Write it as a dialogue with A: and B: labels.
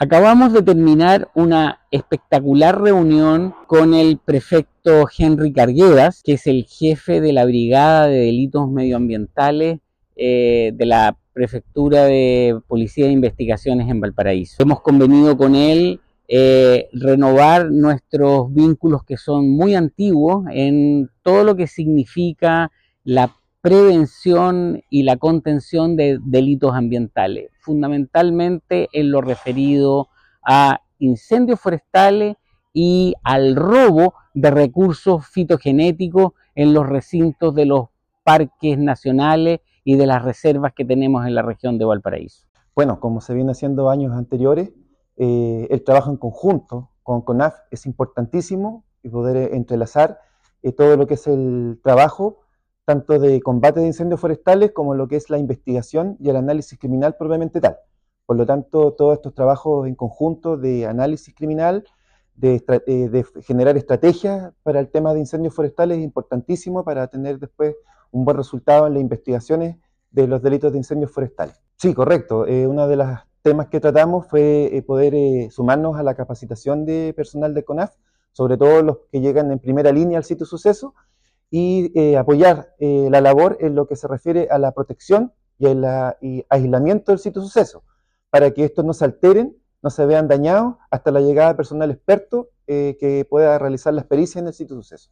A: Acabamos de terminar una espectacular reunión con el prefecto Henry Carguedas, que es el jefe de la Brigada de Delitos Medioambientales eh, de la Prefectura de Policía de Investigaciones en Valparaíso. Hemos convenido con él eh, renovar nuestros vínculos que son muy antiguos en todo lo que significa la prevención y la contención de delitos ambientales, fundamentalmente en lo referido a incendios forestales y al robo de recursos fitogenéticos en los recintos de los parques nacionales y de las reservas que tenemos en la región de Valparaíso.
B: Bueno, como se viene haciendo años anteriores, eh, el trabajo en conjunto con CONAF es importantísimo y poder entrelazar eh, todo lo que es el trabajo tanto de combate de incendios forestales como lo que es la investigación y el análisis criminal propiamente tal. Por lo tanto, todos estos trabajos en conjunto de análisis criminal, de, eh, generar estrategias para el tema de incendios forestales es importantísimo para tener después un buen resultado en las investigaciones de los delitos de incendios forestales. Sí, correcto. Eh, uno de los temas que tratamos fue eh, poder eh, sumarnos a la capacitación de personal de CONAF, sobre todo los que llegan en primera línea al sitio suceso, y eh, apoyar eh, la labor en lo que se refiere a la protección y el aislamiento del sitio suceso, para que estos no se alteren, no se vean dañados hasta la llegada de personal experto eh, que pueda realizar la experiencia en el sitio suceso.